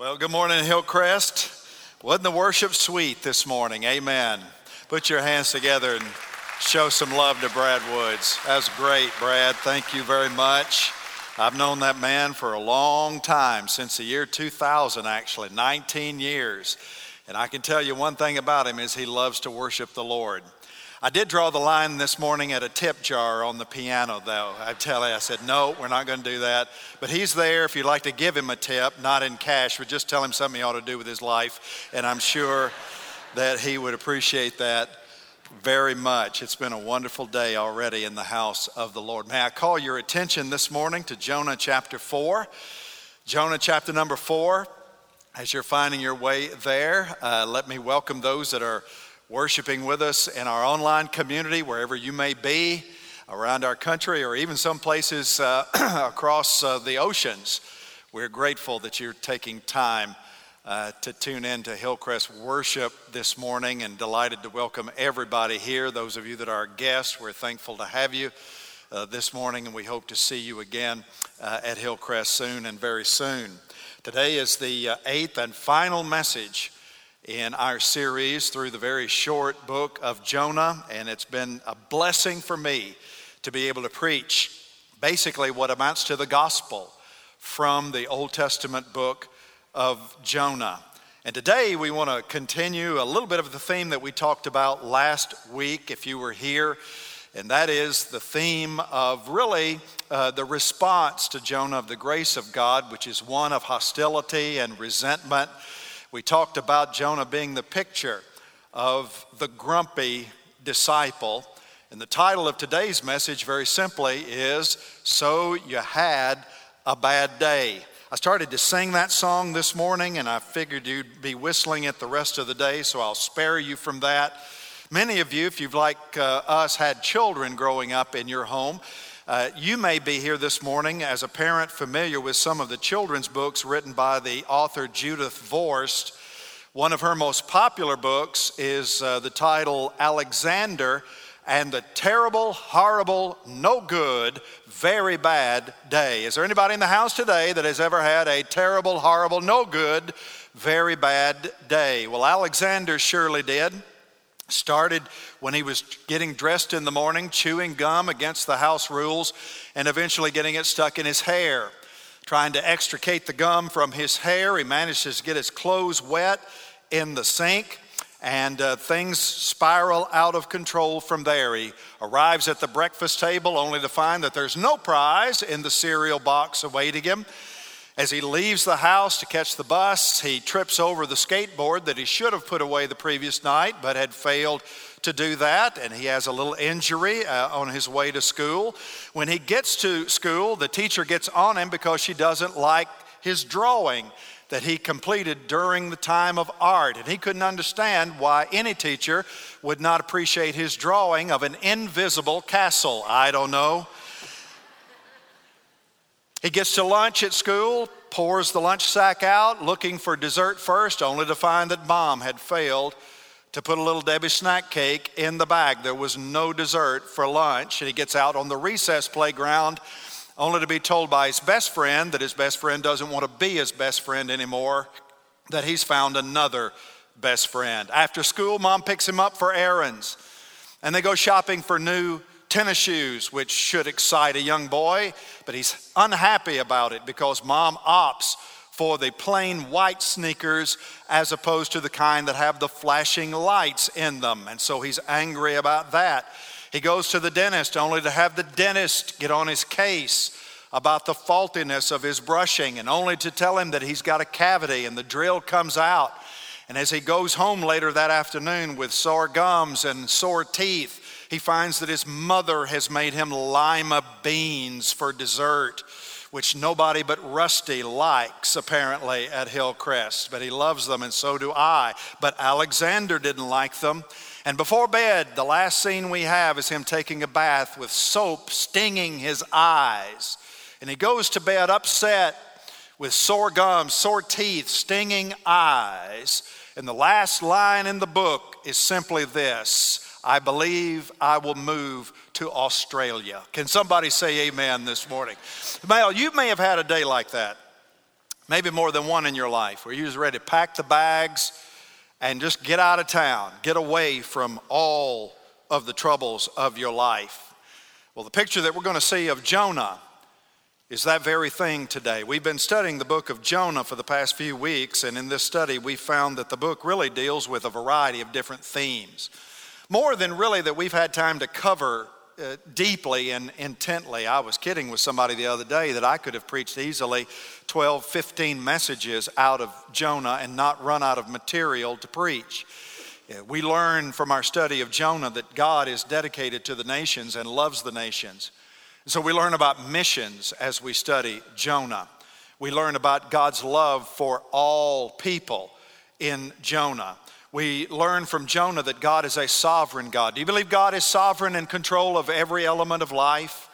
Well, good morning, Hillcrest. Wasn't the worship sweet this morning? Amen. Put your hands together and show some love to Brad Woods. That was great, Brad. Thank you very much. I've known that man for a long time, since the year 2000, actually, 19 years. And I can tell you one thing about him is he loves to worship the Lord. I did draw the line this morning at a tip jar on the piano, though. I tell you, I said, no, we're not going to do that. But he's there if you'd like to give him a tip, not in cash, but just tell him something he ought to do with his life. And I'm sure that he would appreciate that very much. It's been a wonderful day already in the house of the Lord. May I call your attention this morning to Jonah chapter 4? Jonah chapter number 4. As you're finding your way there, uh, let me welcome those that are worshiping with us in our online community, wherever you may be around our country or even some places uh, across uh, the oceans. We're grateful that you're taking time uh, to tune in to Hillcrest worship this morning and delighted to welcome everybody here. Those of you that are guests, we're thankful to have you uh, this morning and we hope to see you again uh, at Hillcrest soon and very soon. Today is the uh, eighth and final message in our series through the very short book of Jonah, and it's been a blessing for me to be able to preach basically what amounts to the gospel from the Old Testament book of Jonah. And today we want to continue a little bit of the theme that we talked about last week, if you were here, and that is the theme of really uh, the response to Jonah of the grace of God, which is one of hostility and resentment we talked about Jonah being the picture of the grumpy disciple. And the title of today's message, very simply, is So You Had a Bad Day. I started to sing that song this morning, and I figured you'd be whistling it the rest of the day, so I'll spare you from that. Many of you, if you've like uh, us had children growing up in your home, uh, you may be here this morning as a parent familiar with some of the children's books written by the author Judith Viorst. One of her most popular books is uh, the title Alexander and the Terrible, Horrible, No Good, Very Bad Day. Is there anybody in the house today that has ever had a terrible, horrible, no good, very bad day? Well, Alexander surely did. Started when he was getting dressed in the morning, chewing gum against the house rules, and eventually getting it stuck in his hair. Trying to extricate the gum from his hair, he manages to get his clothes wet in the sink, and uh, things spiral out of control from there. He arrives at the breakfast table only to find that there's no prize in the cereal box awaiting him. As he leaves the house to catch the bus, he trips over the skateboard that he should have put away the previous night but had failed to do that, and he has a little injury uh, on his way to school. When he gets to school, the teacher gets on him because she doesn't like his drawing that he completed during the time of art. And he couldn't understand why any teacher would not appreciate his drawing of an invisible castle. I don't know. He gets to lunch at school, pours the lunch sack out, looking for dessert first, only to find that mom had failed to put a little Debbie snack cake in the bag. There was no dessert for lunch. And he gets out on the recess playground, only to be told by his best friend that his best friend doesn't want to be his best friend anymore, that he's found another best friend. After school, mom picks him up for errands, and they go shopping for new tennis shoes, which should excite a young boy, but he's unhappy about it because mom opts for the plain white sneakers as opposed to the kind that have the flashing lights in them. And so he's angry about that. He goes to the dentist only to have the dentist get on his case about the faultiness of his brushing and only to tell him that he's got a cavity and the drill comes out. And as he goes home later that afternoon with sore gums and sore teeth, he finds that his mother has made him lima beans for dessert, which nobody but Rusty likes, apparently, at Hillcrest. But he loves them, and so do I. But Alexander didn't like them. And before bed, the last scene we have is him taking a bath with soap stinging his eyes. And he goes to bed upset with sore gums, sore teeth, stinging eyes. And the last line in the book is simply this I believe I will move to Australia. Can somebody say amen this morning? Mel, you may have had a day like that. maybe more than one in your life, where you was ready to pack the bags and just get out of town, get away from all of the troubles of your life. Well, the picture that we're going to see of Jonah is that very thing today. We've been studying the book of Jonah for the past few weeks, and in this study, we found that the book really deals with a variety of different themes. More than really that we've had time to cover uh, deeply and intently. I was kidding with somebody the other day that I could have preached easily 12, 15 messages out of Jonah and not run out of material to preach. We learn from our study of Jonah that God is dedicated to the nations and loves the nations. So we learn about missions as we study Jonah. We learn about God's love for all people in Jonah. We learn from Jonah that God is a sovereign God. Do you believe God is sovereign in control of every element of life?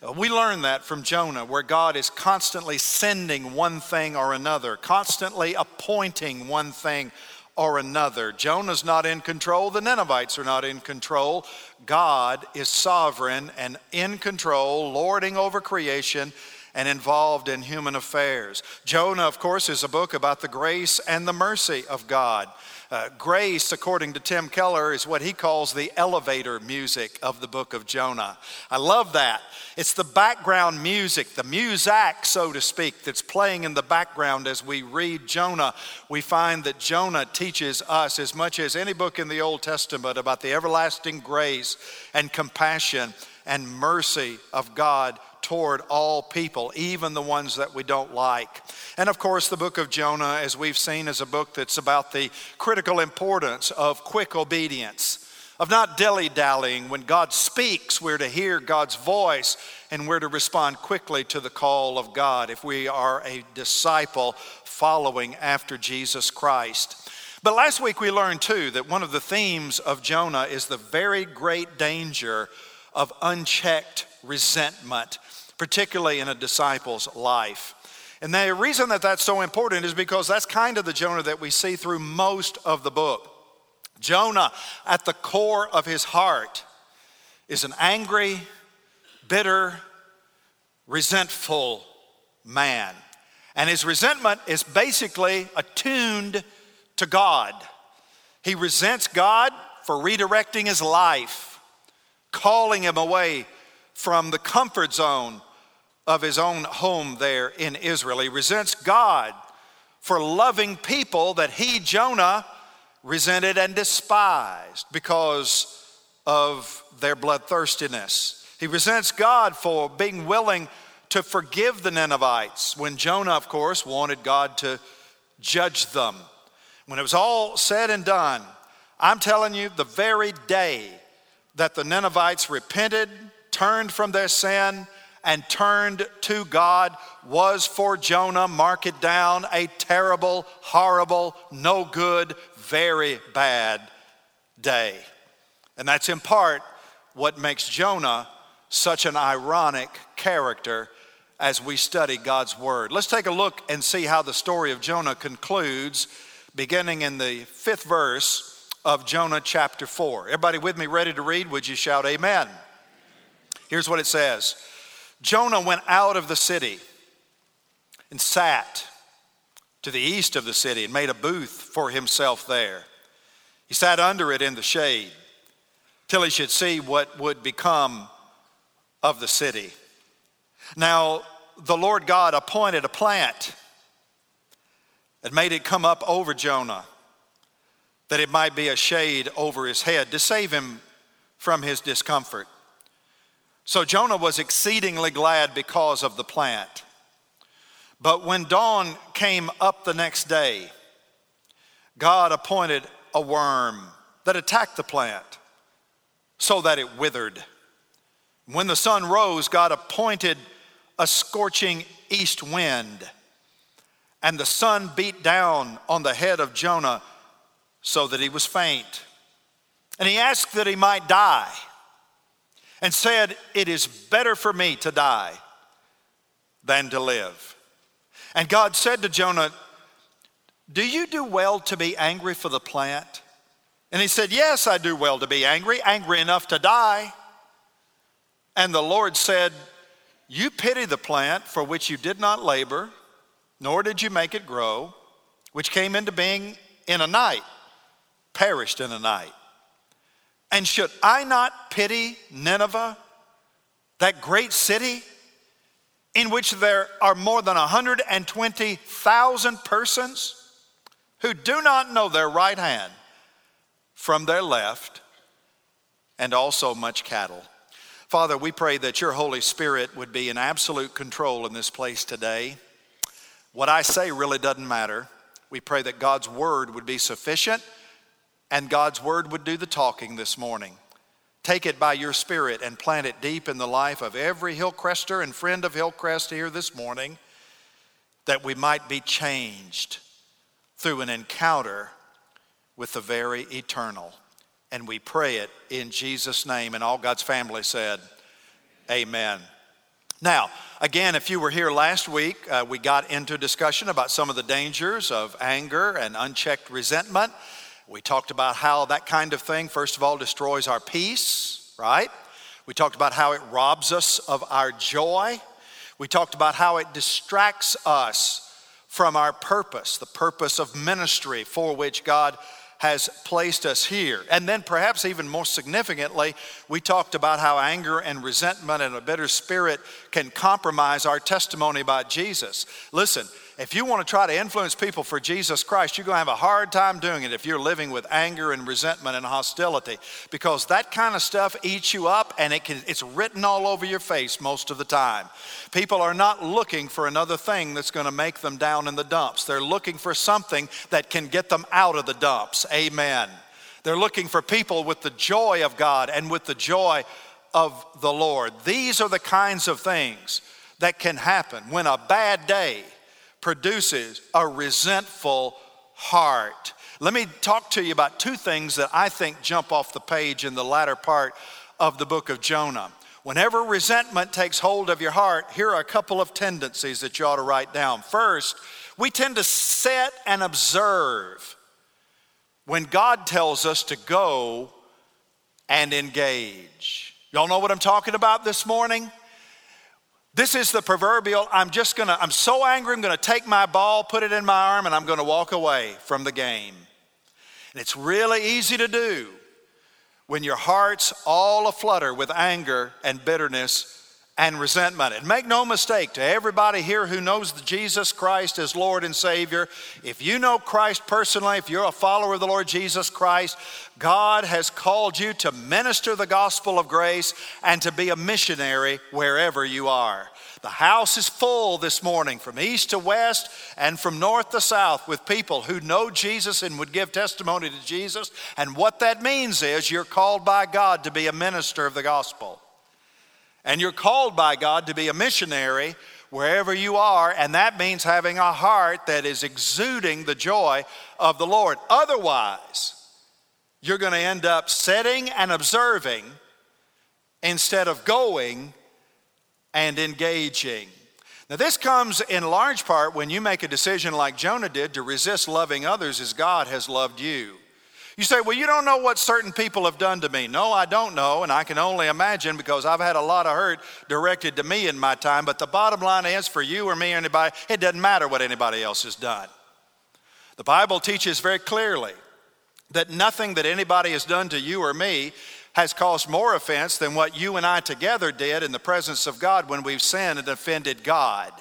Uh, we learn that from Jonah, where God is constantly sending one thing or another, constantly appointing one thing or another. Jonah's not in control, the Ninevites are not in control. God is sovereign and in control, lording over creation and involved in human affairs. Jonah, of course, is a book about the grace and the mercy of God. Uh, grace, according to Tim Keller, is what he calls the elevator music of the book of Jonah. I love that. It's the background music, the muzak, so to speak, that's playing in the background as we read Jonah. We find that Jonah teaches us, as much as any book in the Old Testament, about the everlasting grace and compassion and mercy of God toward all people, even the ones that we don't like. And of course, the book of Jonah, as we've seen, is a book that's about the critical importance of quick obedience, of not dilly dallying. When God speaks, we're to hear God's voice and we're to respond quickly to the call of God if we are a disciple following after Jesus Christ. But last week we learned too that one of the themes of Jonah is the very great danger of unchecked resentment particularly in a disciple's life. And the reason that that's so important is because that's kind of the Jonah that we see through most of the book. Jonah, at the core of his heart, is an angry, bitter, resentful man. And his resentment is basically attuned to God. He resents God for redirecting his life, calling him away from the comfort zone of his own home there in Israel. He resents God for loving people that he, Jonah, resented and despised because of their bloodthirstiness. He resents God for being willing to forgive the Ninevites when Jonah, of course, wanted God to judge them. When it was all said and done, I'm telling you, the very day that the Ninevites repented, turned from their sin, and turned to God was for Jonah, mark it down, a terrible, horrible, no good, very bad day. And that's in part what makes Jonah such an ironic character as we study God's Word. Let's take a look and see how the story of Jonah concludes, beginning in the fifth verse of Jonah chapter 4. Everybody with me ready to read? Would you shout amen? Here's what it says. Jonah went out of the city and sat to the east of the city and made a booth for himself there. He sat under it in the shade till he should see what would become of the city. Now, the Lord God appointed a plant and made it come up over Jonah that it might be a shade over his head to save him from his discomfort. So Jonah was exceedingly glad because of the plant. But when dawn came up the next day, God appointed a worm that attacked the plant so that it withered. When the sun rose, God appointed a scorching east wind, and the sun beat down on the head of Jonah so that he was faint. And he asked that he might die and said, It is better for me to die than to live. And God said to Jonah, Do you do well to be angry for the plant? And he said, Yes, I do well to be angry, angry enough to die. And the Lord said, You pity the plant for which you did not labor, nor did you make it grow, which came into being in a night, perished in a night. And should I not pity Nineveh, that great city in which there are more than 120,000 persons who do not know their right hand from their left, and also much cattle? Father, we pray that your Holy Spirit would be in absolute control in this place today. What I say really doesn't matter. We pray that God's word would be sufficient and God's word would do the talking this morning. Take it by your spirit and plant it deep in the life of every Hillcrester and friend of Hillcrest here this morning that we might be changed through an encounter with the very eternal. And we pray it in Jesus' name. And all God's family said, Amen. Now, again, if you were here last week, uh, we got into discussion about some of the dangers of anger and unchecked resentment. We talked about how that kind of thing, first of all, destroys our peace, right? We talked about how it robs us of our joy. We talked about how it distracts us from our purpose, the purpose of ministry for which God has placed us here. And then, perhaps even more significantly, we talked about how anger and resentment and a bitter spirit can compromise our testimony about Jesus. Listen, if you want to try to influence people for Jesus Christ, you're going to have a hard time doing it if you're living with anger and resentment and hostility because that kind of stuff eats you up and it can, it's written all over your face most of the time. People are not looking for another thing that's going to make them down in the dumps. They're looking for something that can get them out of the dumps. Amen. They're looking for people with the joy of God and with the joy of the Lord. These are the kinds of things that can happen when a bad day produces a resentful heart. Let me talk to you about two things that I think jump off the page in the latter part of the book of Jonah. Whenever resentment takes hold of your heart, here are a couple of tendencies that you ought to write down. First, we tend to sit and observe when God tells us to go and engage. Y'all know what I'm talking about this morning? This is the proverbial I'm just gonna, I'm so angry, I'm gonna take my ball, put it in my arm, and I'm gonna walk away from the game. And it's really easy to do when your heart's all aflutter with anger and bitterness and resentment. And make no mistake, to everybody here who knows Jesus Christ as Lord and Savior, if you know Christ personally, if you're a follower of the Lord Jesus Christ, God has called you to minister the gospel of grace and to be a missionary wherever you are. The house is full this morning from east to west and from north to south with people who know Jesus and would give testimony to Jesus. And what that means is you're called by God to be a minister of the gospel. And you're called by God to be a missionary wherever you are, and that means having a heart that is exuding the joy of the Lord. Otherwise, you're going to end up setting and observing instead of going and engaging. Now, this comes in large part when you make a decision like Jonah did to resist loving others as God has loved you. You say, Well, you don't know what certain people have done to me. No, I don't know, and I can only imagine because I've had a lot of hurt directed to me in my time. But the bottom line is for you or me or anybody, it doesn't matter what anybody else has done. The Bible teaches very clearly that nothing that anybody has done to you or me has caused more offense than what you and I together did in the presence of God when we've sinned and offended God.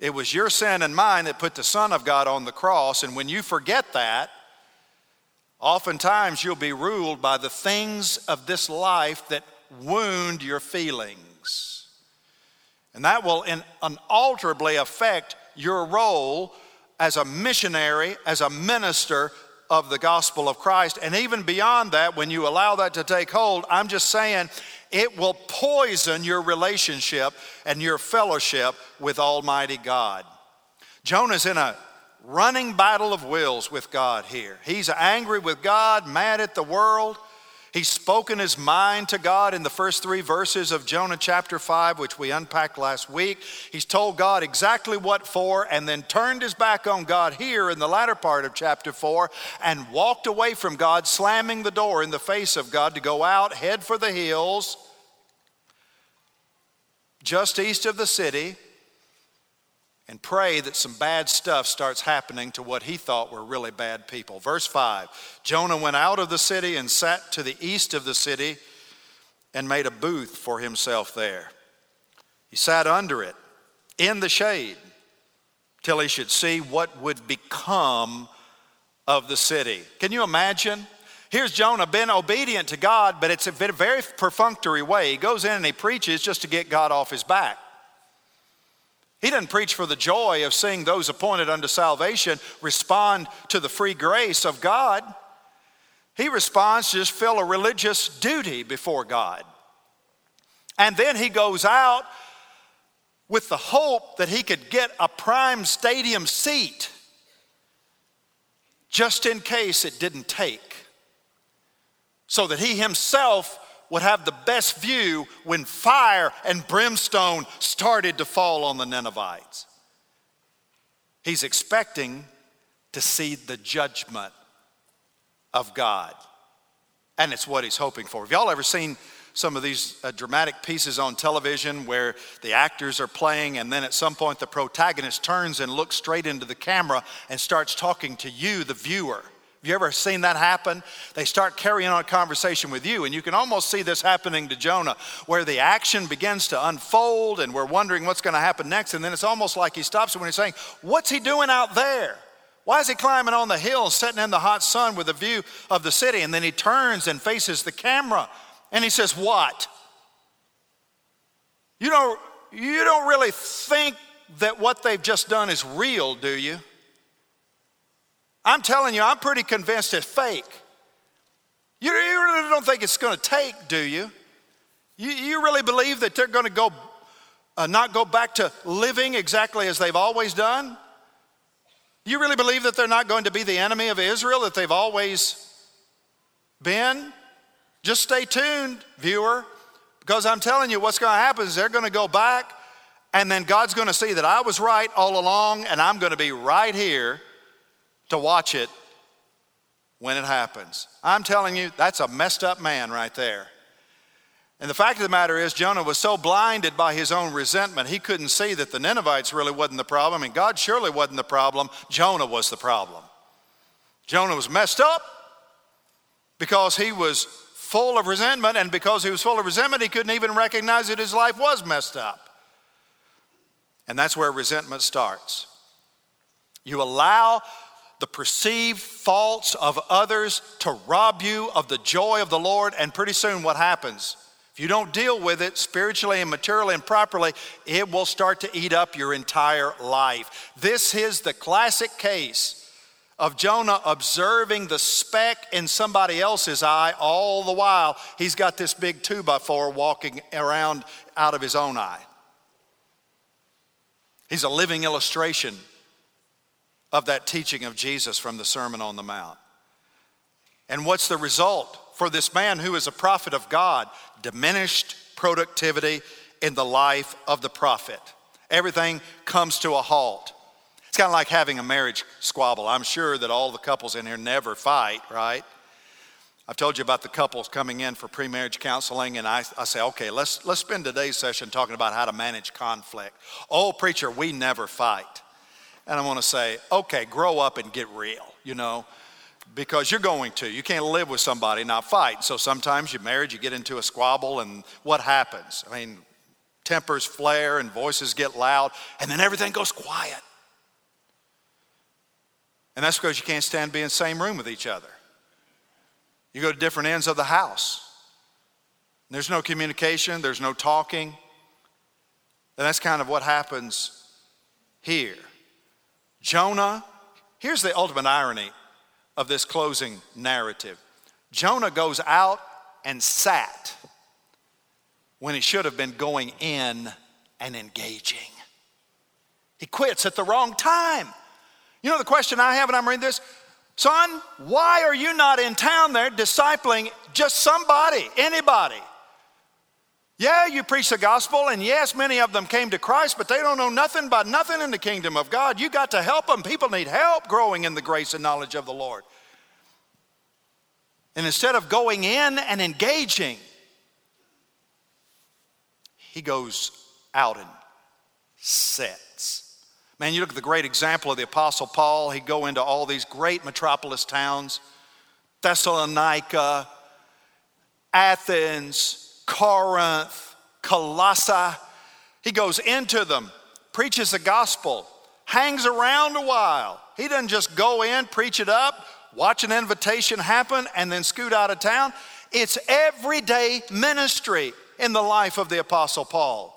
It was your sin and mine that put the Son of God on the cross, and when you forget that, Oftentimes, you'll be ruled by the things of this life that wound your feelings. And that will unalterably affect your role as a missionary, as a minister of the gospel of Christ. And even beyond that, when you allow that to take hold, I'm just saying it will poison your relationship and your fellowship with Almighty God. Jonah's in a running battle of wills with God here. He's angry with God, mad at the world. He's spoken his mind to God in the first three verses of Jonah chapter 5, which we unpacked last week. He's told God exactly what for and then turned his back on God here in the latter part of chapter 4 and walked away from God, slamming the door in the face of God to go out, head for the hills just east of the city and pray that some bad stuff starts happening to what he thought were really bad people. Verse 5 Jonah went out of the city and sat to the east of the city and made a booth for himself there. He sat under it in the shade till he should see what would become of the city. Can you imagine? Here's Jonah, been obedient to God, but it's a very perfunctory way. He goes in and he preaches just to get God off his back. He doesn't preach for the joy of seeing those appointed unto salvation respond to the free grace of God. He responds to just fill a religious duty before God. And then he goes out with the hope that he could get a prime stadium seat just in case it didn't take, so that he himself would have the best view when fire and brimstone started to fall on the Ninevites. He's expecting to see the judgment of God. And it's what he's hoping for. Have y'all ever seen some of these uh, dramatic pieces on television where the actors are playing, and then at some point the protagonist turns and looks straight into the camera and starts talking to you, the viewer. Have you ever seen that happen? They start carrying on a conversation with you, and you can almost see this happening to Jonah, where the action begins to unfold, and we're wondering what's going to happen next. And then it's almost like he stops when he's saying, What's he doing out there? Why is he climbing on the hill, sitting in the hot sun with a view of the city? And then he turns and faces the camera and he says, What? You don't, you don't really think that what they've just done is real, do you? I'm telling you, I'm pretty convinced it's fake. You, you really don't think it's going to take, do you? you? You really believe that they're going to go, uh, not go back to living exactly as they've always done? You really believe that they're not going to be the enemy of Israel that they've always been? Just stay tuned, viewer, because I'm telling you what's going to happen is they're going to go back, and then God's going to see that I was right all along, and I'm going to be right here to watch it when it happens. I'm telling you, that's a messed up man right there. And the fact of the matter is, Jonah was so blinded by his own resentment, he couldn't see that the Ninevites really wasn't the problem, and God surely wasn't the problem. Jonah was the problem. Jonah was messed up because he was full of resentment, and because he was full of resentment, he couldn't even recognize that his life was messed up. And that's where resentment starts. You allow the perceived faults of others to rob you of the joy of the Lord, and pretty soon what happens? If you don't deal with it spiritually and materially and properly, it will start to eat up your entire life. This is the classic case of Jonah observing the speck in somebody else's eye all the while he's got this big two by four walking around out of his own eye. He's a living illustration of that teaching of Jesus from the Sermon on the Mount. And what's the result for this man who is a prophet of God? Diminished productivity in the life of the prophet. Everything comes to a halt. It's kind of like having a marriage squabble. I'm sure that all the couples in here never fight, right? I've told you about the couples coming in for pre-marriage counseling, and I, I say, okay, let's let's spend today's session talking about how to manage conflict. Oh, preacher, we never fight. And I want to say, okay, grow up and get real, you know, because you're going to. You can't live with somebody not fight. So sometimes you're married, you get into a squabble, and what happens? I mean, tempers flare and voices get loud, and then everything goes quiet. And that's because you can't stand being in the same room with each other. You go to different ends of the house. There's no communication, there's no talking. And that's kind of what happens here. Jonah, here's the ultimate irony of this closing narrative Jonah goes out and sat when he should have been going in and engaging. He quits at the wrong time. You know the question I have when I'm reading this? Son, why are you not in town there discipling just somebody, anybody? Yeah, you preach the gospel, and yes, many of them came to Christ, but they don't know nothing about nothing in the kingdom of God. You got to help them. People need help growing in the grace and knowledge of the Lord. And instead of going in and engaging, he goes out and sets. Man, you look at the great example of the Apostle Paul. He'd go into all these great metropolis towns Thessalonica, Athens, Corinth, Colossae. He goes into them, preaches the gospel, hangs around a while. He doesn't just go in, preach it up, watch an invitation happen, and then scoot out of town. It's everyday ministry in the life of the Apostle Paul.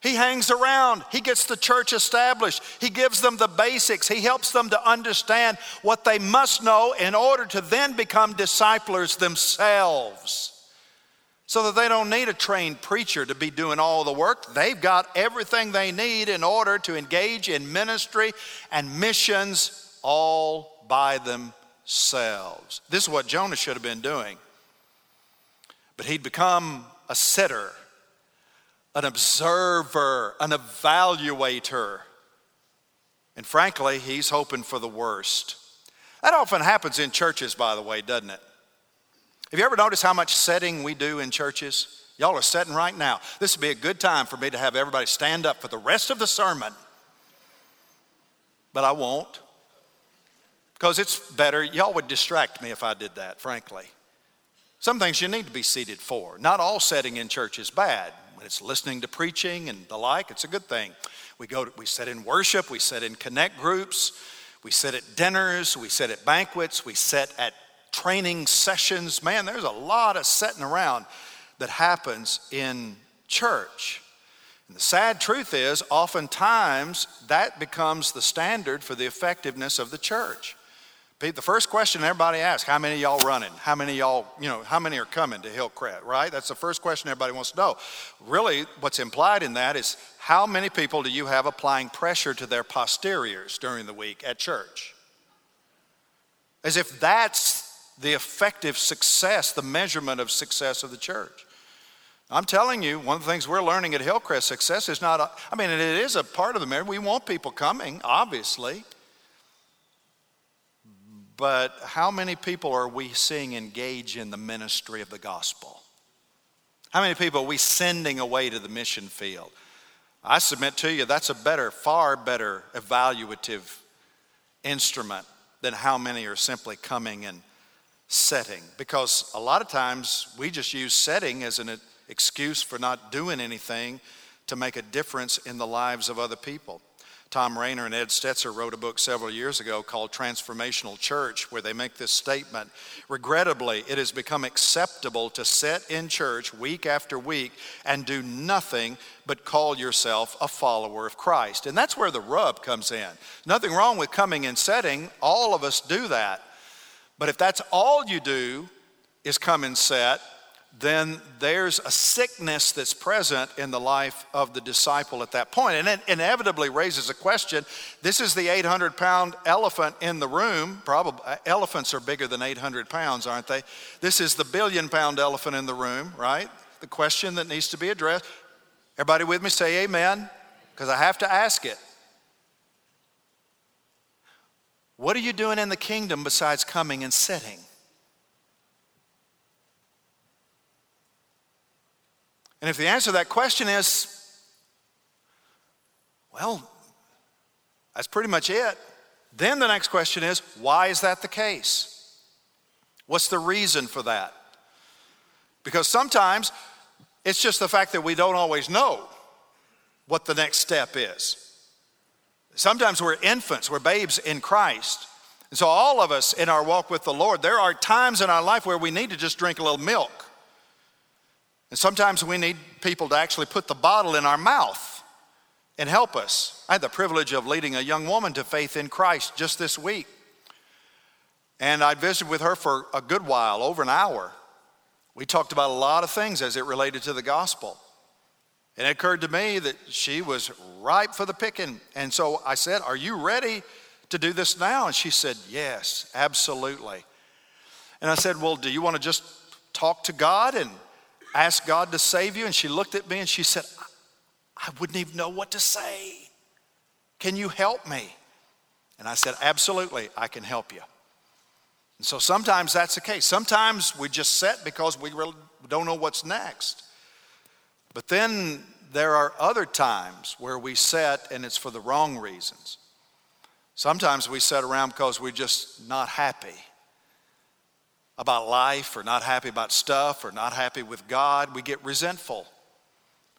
He hangs around. He gets the church established. He gives them the basics. He helps them to understand what they must know in order to then become disciplers themselves. So that they don't need a trained preacher to be doing all the work. They've got everything they need in order to engage in ministry and missions all by themselves. This is what Jonah should have been doing. But he'd become a sitter an observer, an evaluator. And frankly, he's hoping for the worst. That often happens in churches, by the way, doesn't it? Have you ever noticed how much setting we do in churches? Y'all are setting right now. This would be a good time for me to have everybody stand up for the rest of the sermon. But I won't. Because it's better. Y'all would distract me if I did that, frankly. Some things you need to be seated for. Not all setting in church is bad when it's listening to preaching and the like, it's a good thing. We go, to, we sit in worship, we sit in connect groups, we sit at dinners, we sit at banquets, we sit at training sessions. Man, there's a lot of sitting around that happens in church. And the sad truth is, oftentimes that becomes the standard for the effectiveness of the church. The first question everybody asks, how many y'all running? How many y'all, you know, how many are coming to Hillcrest, right? That's the first question everybody wants to know. Really, what's implied in that is how many people do you have applying pressure to their posteriors during the week at church? As if that's the effective success, the measurement of success of the church. I'm telling you, one of the things we're learning at Hillcrest, success is not, a, I mean, it is a part of the measure. We want people coming, obviously. But how many people are we seeing engage in the ministry of the gospel? How many people are we sending away to the mission field? I submit to you that's a better, far better evaluative instrument than how many are simply coming and setting. Because a lot of times we just use setting as an excuse for not doing anything to make a difference in the lives of other people. Tom Rainer and Ed Stetzer wrote a book several years ago called Transformational Church, where they make this statement Regrettably, it has become acceptable to sit in church week after week and do nothing but call yourself a follower of Christ. And that's where the rub comes in. Nothing wrong with coming and setting, all of us do that. But if that's all you do is come and set, then there's a sickness that's present in the life of the disciple at that point. And it inevitably raises a question. This is the 800 pound elephant in the room. Probably uh, elephants are bigger than 800 pounds, aren't they? This is the billion pound elephant in the room, right? The question that needs to be addressed. Everybody with me say amen, because I have to ask it. What are you doing in the kingdom besides coming and sitting? And if the answer to that question is, well, that's pretty much it, then the next question is, why is that the case? What's the reason for that? Because sometimes it's just the fact that we don't always know what the next step is. Sometimes we're infants, we're babes in Christ. And so, all of us in our walk with the Lord, there are times in our life where we need to just drink a little milk. And sometimes we need people to actually put the bottle in our mouth and help us. I had the privilege of leading a young woman to faith in Christ just this week. And I visited with her for a good while, over an hour. We talked about a lot of things as it related to the gospel. And it occurred to me that she was ripe for the picking. And so I said, Are you ready to do this now? And she said, Yes, absolutely. And I said, Well, do you want to just talk to God and ask God to save you? And she looked at me and she said, I wouldn't even know what to say. Can you help me? And I said, Absolutely, I can help you. And so sometimes that's the case. Sometimes we just set because we really don't know what's next. But then there are other times where we set and it's for the wrong reasons. Sometimes we sit around because we're just not happy about life or not happy about stuff or not happy with God. We get resentful.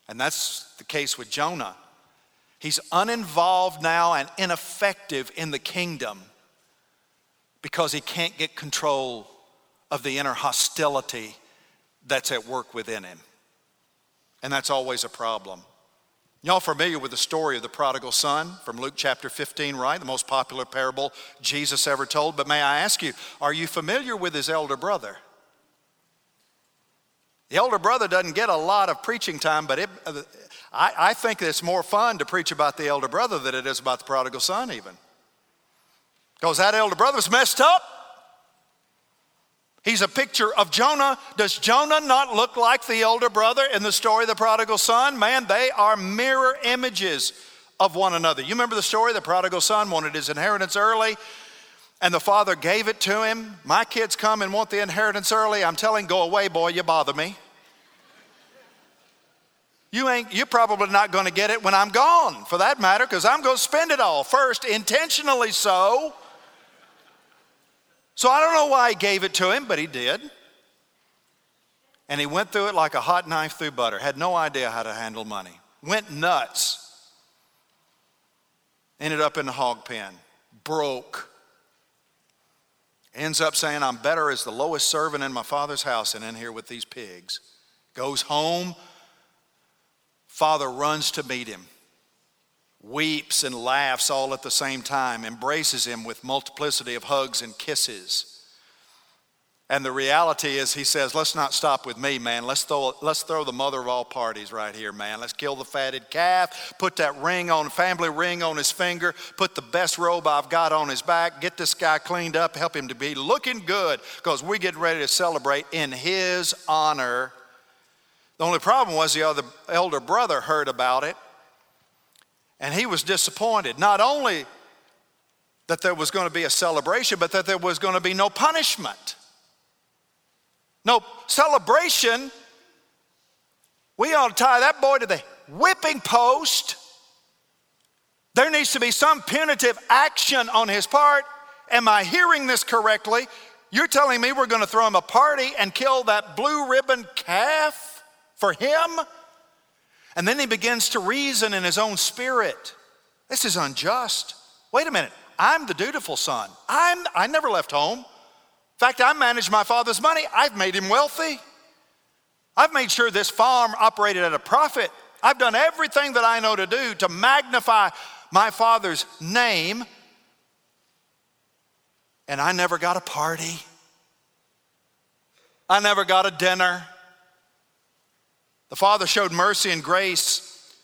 And that's the case with Jonah. He's uninvolved now and ineffective in the kingdom because he can't get control of the inner hostility that's at work within him. And that's always a problem. Y'all familiar with the story of the prodigal son from Luke chapter 15, right? The most popular parable Jesus ever told. But may I ask you, are you familiar with his elder brother? The elder brother doesn't get a lot of preaching time, but it, uh, I, I think it's more fun to preach about the elder brother than it is about the prodigal son, even. Because that elder brother's messed up. He's a picture of Jonah. Does Jonah not look like the older brother in the story of the prodigal son? Man, they are mirror images of one another. You remember the story? The prodigal son wanted his inheritance early, and the father gave it to him. My kids come and want the inheritance early. I'm telling, go away, boy, you bother me. You ain't, you're probably not going to get it when I'm gone, for that matter, because I'm going to spend it all first, intentionally so. So I don't know why he gave it to him, but he did. And he went through it like a hot knife through butter, had no idea how to handle money, went nuts. Ended up in the hog pen, broke. Ends up saying, I'm better as the lowest servant in my father's house than in here with these pigs. Goes home. Father runs to meet him weeps and laughs all at the same time, embraces him with multiplicity of hugs and kisses. And the reality is, he says, let's not stop with me, man. Let's throw, let's throw the mother of all parties right here, man. Let's kill the fatted calf, put that ring on, family ring on his finger, put the best robe I've got on his back, get this guy cleaned up, help him to be looking good, because we're getting ready to celebrate in his honor. The only problem was the other elder brother heard about it and he was disappointed. Not only that there was going to be a celebration, but that there was going to be no punishment. No celebration. We ought to tie that boy to the whipping post. There needs to be some punitive action on his part. Am I hearing this correctly? You're telling me we're going to throw him a party and kill that blue ribbon calf for him? And then he begins to reason in his own spirit. This is unjust. Wait a minute. I'm the dutiful son. I'm, I never left home. In fact, I managed my father's money. I've made him wealthy. I've made sure this farm operated at a profit. I've done everything that I know to do to magnify my father's name. And I never got a party. I never got a dinner. The father showed mercy and grace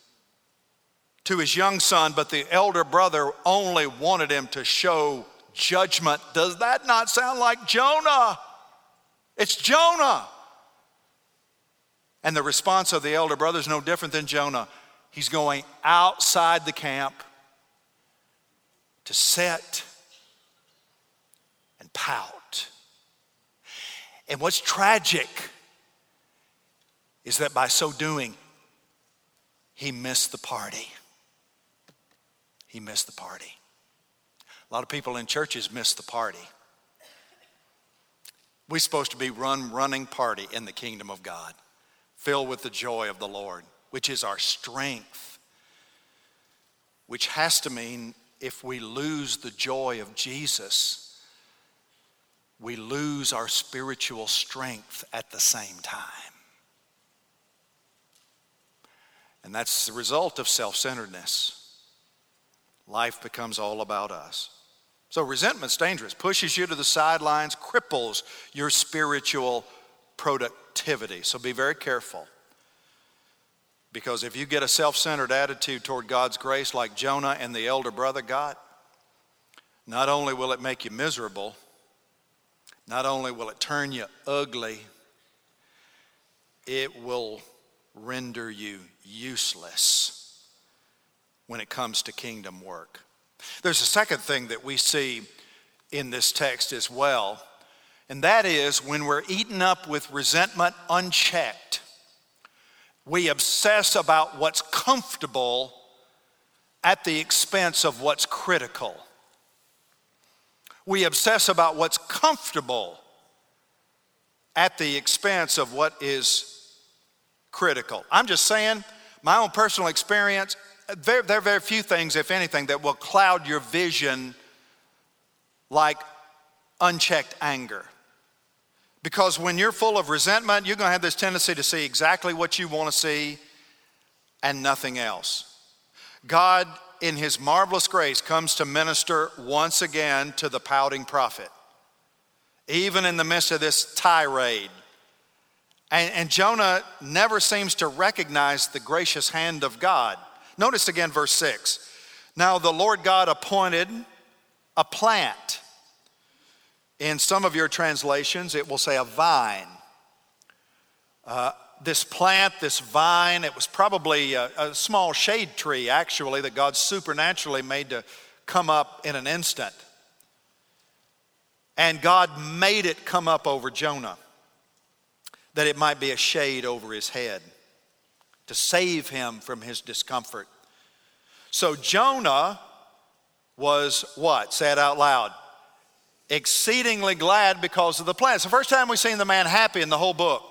to his young son, but the elder brother only wanted him to show judgment. Does that not sound like Jonah? It's Jonah. And the response of the elder brother is no different than Jonah. He's going outside the camp to sit and pout. And what's tragic is that by so doing, he missed the party. He missed the party. A lot of people in churches miss the party. We're supposed to be run running party in the kingdom of God, filled with the joy of the Lord, which is our strength. Which has to mean if we lose the joy of Jesus, we lose our spiritual strength at the same time. And that's the result of self centeredness. Life becomes all about us. So resentment's dangerous, pushes you to the sidelines, cripples your spiritual productivity. So be very careful. Because if you get a self centered attitude toward God's grace, like Jonah and the elder brother got, not only will it make you miserable, not only will it turn you ugly, it will render you useless when it comes to kingdom work. There's a second thing that we see in this text as well, and that is when we're eaten up with resentment unchecked, We obsess about what's comfortable at the expense of what's critical. We obsess about what's comfortable at the expense of what is critical. I'm just saying, my own personal experience, there, there are very few things, if anything, that will cloud your vision like unchecked anger. Because when you're full of resentment, you're going to have this tendency to see exactly what you want to see and nothing else. God, in His marvelous grace, comes to minister once again to the pouting prophet, even in the midst of this tirade. And, and Jonah never seems to recognize the gracious hand of God. Notice again verse 6. Now the Lord God appointed a plant. In some of your translations, it will say a vine. Uh, this plant, this vine, it was probably a, a small shade tree, actually, that God supernaturally made to come up in an instant. And God made it come up over Jonah that it might be a shade over his head to save him from his discomfort. So Jonah was what? Say it out loud. Exceedingly glad because of the plan. It's the first time we've seen the man happy in the whole book.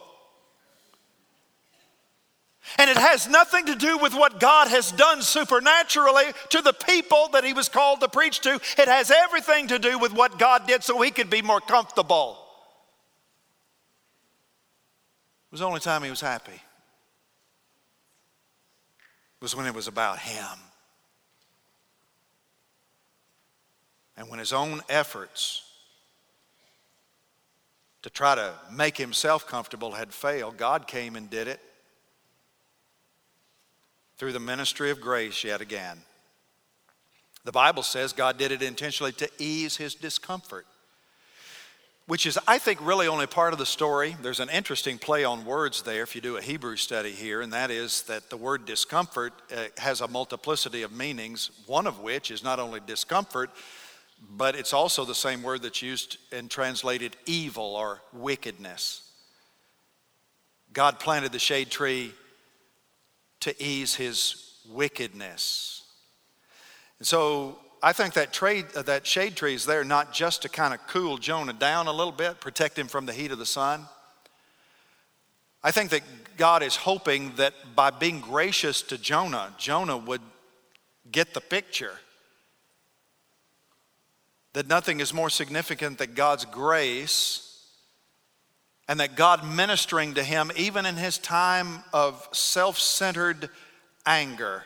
And it has nothing to do with what God has done supernaturally to the people that he was called to preach to. It has everything to do with what God did so he could be more comfortable. It was the only time he was happy. Was when it was about him. And when his own efforts to try to make himself comfortable had failed, God came and did it through the ministry of grace yet again. The Bible says God did it intentionally to ease his discomfort, which is, I think, really only part of the story. There's an interesting play on words there if you do a Hebrew study here, and that is that the word discomfort uh, has a multiplicity of meanings, one of which is not only discomfort, but it's also the same word that's used and translated evil or wickedness. God planted the shade tree to ease his wickedness. And so I think that, trade, uh, that shade tree is there not just to kind of cool Jonah down a little bit, protect him from the heat of the sun. I think that God is hoping that by being gracious to Jonah, Jonah would get the picture that nothing is more significant than God's grace and that God ministering to him, even in his time of self centered anger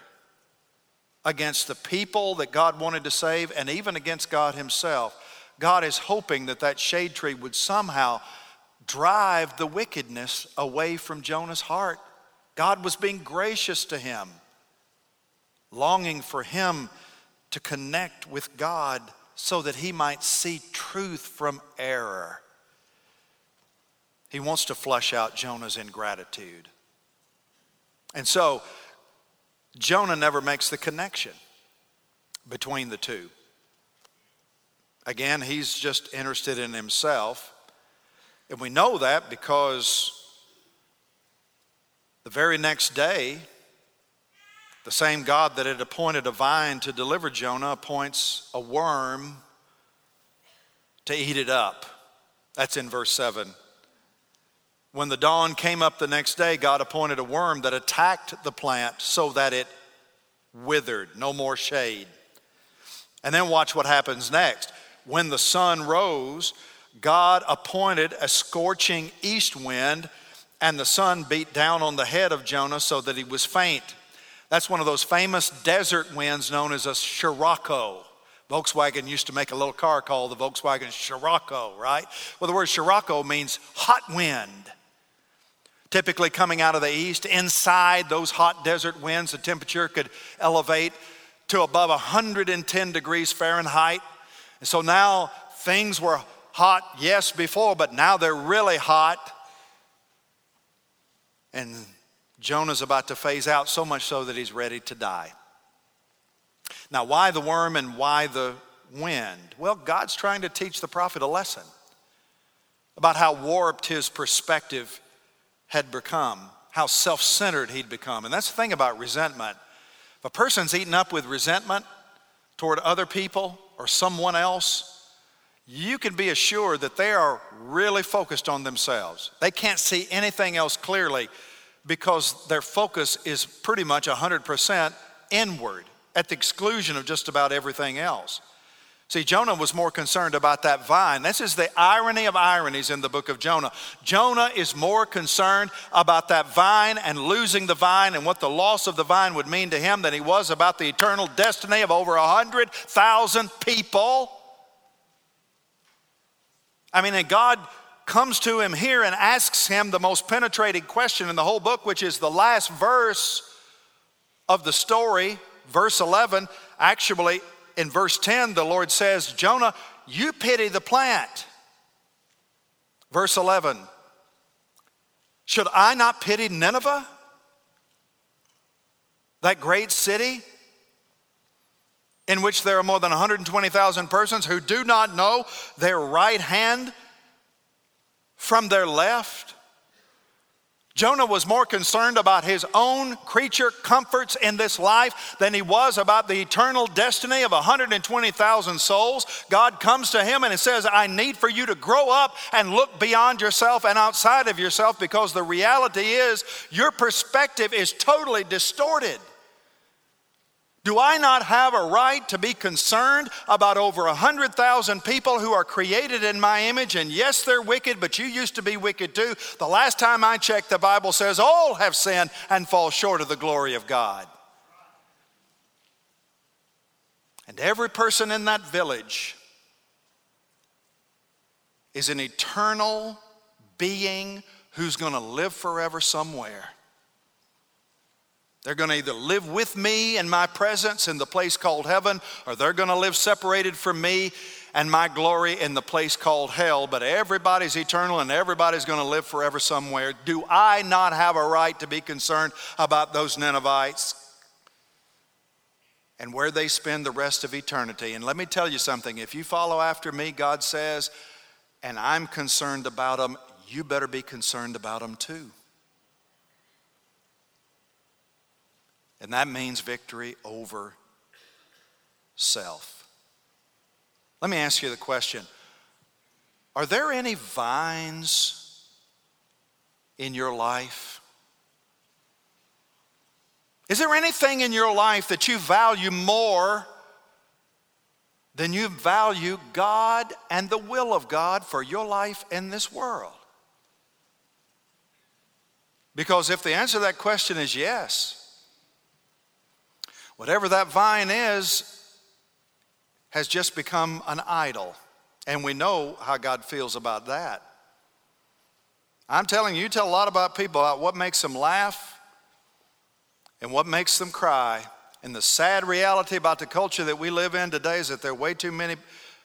against the people that God wanted to save and even against God himself, God is hoping that that shade tree would somehow drive the wickedness away from Jonah's heart. God was being gracious to him, longing for him to connect with God so that he might see truth from error. He wants to flush out Jonah's ingratitude. And so, Jonah never makes the connection between the two. Again, he's just interested in himself. And we know that because the very next day, the same God that had appointed a vine to deliver Jonah appoints a worm to eat it up. That's in verse 7. When the dawn came up the next day, God appointed a worm that attacked the plant so that it withered, no more shade. And then watch what happens next. When the sun rose, God appointed a scorching east wind, and the sun beat down on the head of Jonah so that he was faint. That's one of those famous desert winds known as a Scirocco. Volkswagen used to make a little car called the Volkswagen Scirocco, right? Well, the word Scirocco means hot wind. Typically coming out of the east, inside those hot desert winds, the temperature could elevate to above 110 degrees Fahrenheit. And so now things were hot, yes, before, but now they're really hot. And Jonah's about to phase out so much so that he's ready to die. Now, why the worm and why the wind? Well, God's trying to teach the prophet a lesson about how warped his perspective had become, how self centered he'd become. And that's the thing about resentment. If a person's eaten up with resentment toward other people or someone else, you can be assured that they are really focused on themselves. They can't see anything else clearly because their focus is pretty much 100% inward at the exclusion of just about everything else. See, Jonah was more concerned about that vine. This is the irony of ironies in the book of Jonah. Jonah is more concerned about that vine and losing the vine and what the loss of the vine would mean to him than he was about the eternal destiny of over 100,000 people. I mean, and God comes to him here and asks him the most penetrating question in the whole book, which is the last verse of the story, verse 11. Actually, in verse 10, the Lord says, Jonah, you pity the plant. Verse 11, should I not pity Nineveh? That great city in which there are more than 120,000 persons who do not know their right hand from their left? Jonah was more concerned about his own creature comforts in this life than he was about the eternal destiny of 120,000 souls. God comes to him and he says, I need for you to grow up and look beyond yourself and outside of yourself because the reality is your perspective is totally distorted. Do I not have a right to be concerned about over 100,000 people who are created in my image? And yes, they're wicked, but you used to be wicked too. The last time I checked, the Bible says all have sinned and fall short of the glory of God. And every person in that village is an eternal being who's going to live forever somewhere. They're going to either live with me in my presence in the place called heaven, or they're going to live separated from me and my glory in the place called hell. But everybody's eternal and everybody's going to live forever somewhere. Do I not have a right to be concerned about those Ninevites? And where they spend the rest of eternity. And let me tell you something if you follow after me, God says, and I'm concerned about them, you better be concerned about them too. And that means victory over self. Let me ask you the question Are there any vines in your life? Is there anything in your life that you value more than you value God and the will of God for your life in this world? Because if the answer to that question is yes, Whatever that vine is, has just become an idol. And we know how God feels about that. I'm telling you, you tell a lot about people about what makes them laugh and what makes them cry. And the sad reality about the culture that we live in today is that there are way too many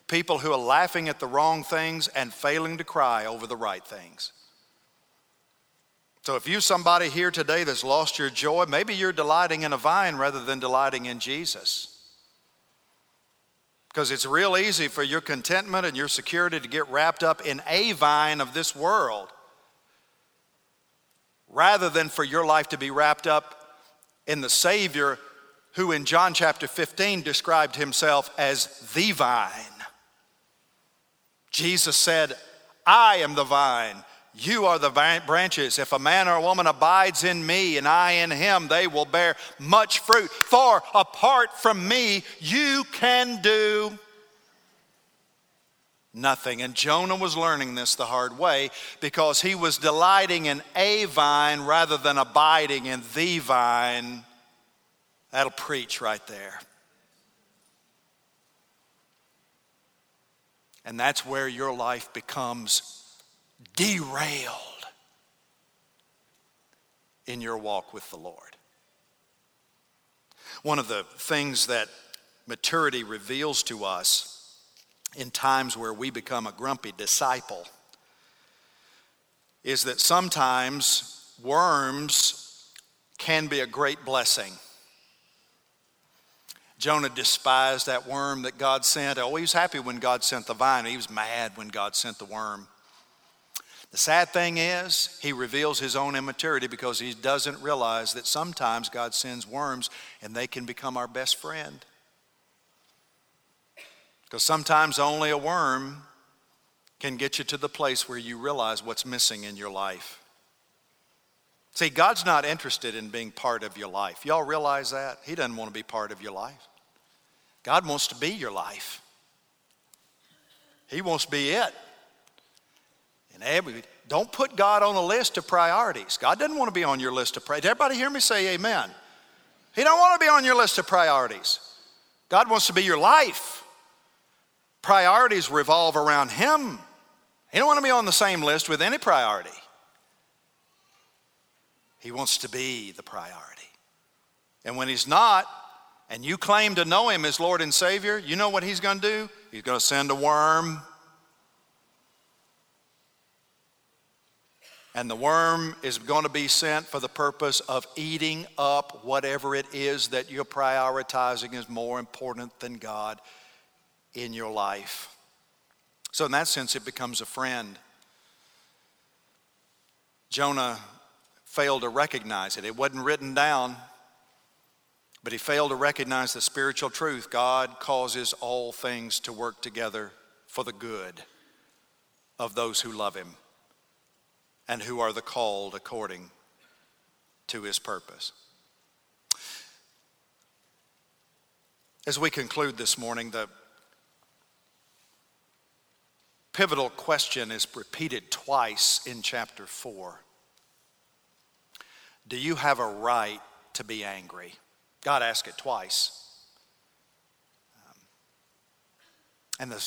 people who are laughing at the wrong things and failing to cry over the right things. So if you somebody here today that's lost your joy, maybe you're delighting in a vine rather than delighting in Jesus. Because it's real easy for your contentment and your security to get wrapped up in a vine of this world rather than for your life to be wrapped up in the Savior who in John chapter 15 described himself as the vine. Jesus said, I am the vine. You are the branches. If a man or a woman abides in me and I in him, they will bear much fruit. For apart from me, you can do nothing. And Jonah was learning this the hard way because he was delighting in a vine rather than abiding in the vine. That'll preach right there. And that's where your life becomes derailed in your walk with the Lord. One of the things that maturity reveals to us in times where we become a grumpy disciple is that sometimes worms can be a great blessing. Jonah despised that worm that God sent. Oh, he was happy when God sent the vine. He was mad when God sent the worm. The sad thing is, he reveals his own immaturity because he doesn't realize that sometimes God sends worms and they can become our best friend. Because sometimes only a worm can get you to the place where you realize what's missing in your life. See, God's not interested in being part of your life. Y'all realize that? He doesn't want to be part of your life. God wants to be your life. He wants to be it. Every, don't put God on a list of priorities. God doesn't want to be on your list of priorities. Everybody hear me say amen? He don't want to be on your list of priorities. God wants to be your life. Priorities revolve around Him. He don't want to be on the same list with any priority. He wants to be the priority. And when He's not, and you claim to know Him as Lord and Savior, you know what He's going to do? He's going to send a worm And the worm is going to be sent for the purpose of eating up whatever it is that you're prioritizing is more important than God in your life. So, in that sense, it becomes a friend. Jonah failed to recognize it. It wasn't written down, but he failed to recognize the spiritual truth. God causes all things to work together for the good of those who love him and who are the called according to his purpose. As we conclude this morning, the pivotal question is repeated twice in chapter 4. Do you have a right to be angry? God asked it twice. Um, and the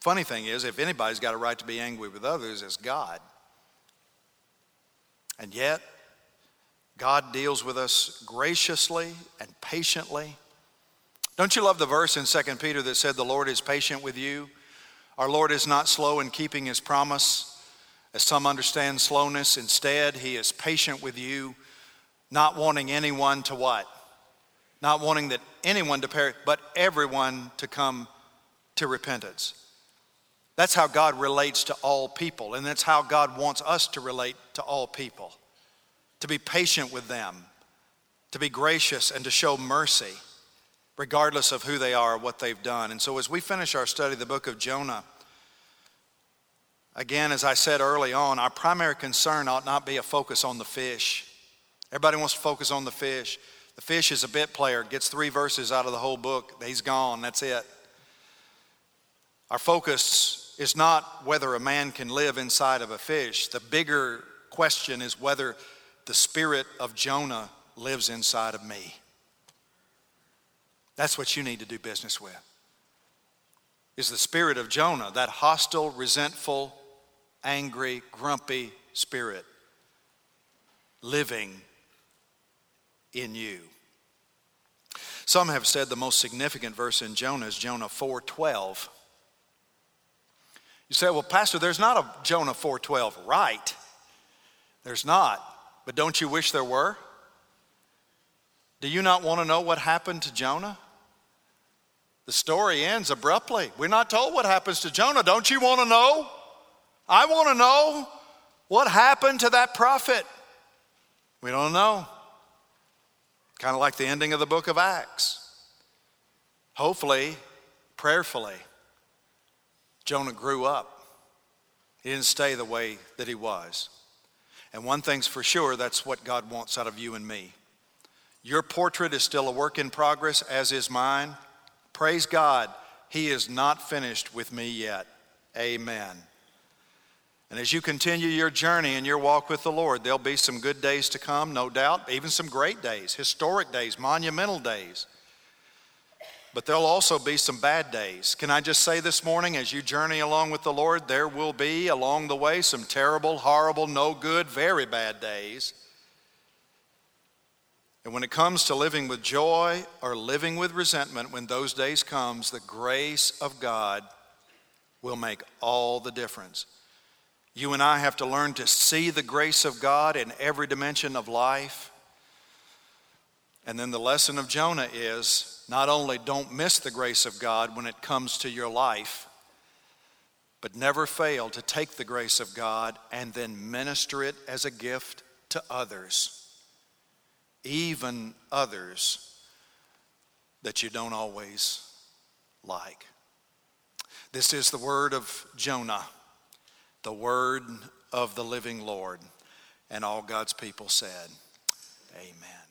funny thing is, if anybody's got a right to be angry with others, it's God. And yet, God deals with us graciously and patiently. Don't you love the verse in 2 Peter that said, The Lord is patient with you? Our Lord is not slow in keeping his promise, as some understand slowness. Instead, he is patient with you, not wanting anyone to what? Not wanting that anyone to perish, but everyone to come to repentance. That's how God relates to all people, and that's how God wants us to relate to all people to be patient with them, to be gracious, and to show mercy, regardless of who they are or what they've done. And so, as we finish our study of the book of Jonah, again, as I said early on, our primary concern ought not be a focus on the fish. Everybody wants to focus on the fish. The fish is a bit player, gets three verses out of the whole book, he's gone, that's it. Our focus is not whether a man can live inside of a fish. The bigger question is whether the spirit of Jonah lives inside of me. That's what you need to do business with. Is the spirit of Jonah, that hostile, resentful, angry, grumpy spirit living in you. Some have said the most significant verse in Jonah is Jonah 4:12. You say, well, Pastor, there's not a Jonah 4:12. Right. There's not. But don't you wish there were? Do you not want to know what happened to Jonah? The story ends abruptly. We're not told what happens to Jonah. Don't you want to know? I want to know what happened to that prophet. We don't know. Kind of like the ending of the book of Acts. Hopefully, prayerfully, Jonah grew up. He didn't stay the way that he was. And one thing's for sure that's what God wants out of you and me. Your portrait is still a work in progress, as is mine. Praise God, He is not finished with me yet. Amen. And as you continue your journey and your walk with the Lord, there'll be some good days to come, no doubt, even some great days, historic days, monumental days but there'll also be some bad days. Can I just say this morning, as you journey along with the Lord, there will be along the way some terrible, horrible, no good, very bad days. And when it comes to living with joy or living with resentment, when those days comes, the grace of God will make all the difference. You and I have to learn to see the grace of God in every dimension of life. And then the lesson of Jonah is not only don't miss the grace of God when it comes to your life, but never fail to take the grace of God and then minister it as a gift to others, even others that you don't always like. This is the word of Jonah, the word of the living Lord. And all God's people said, Amen.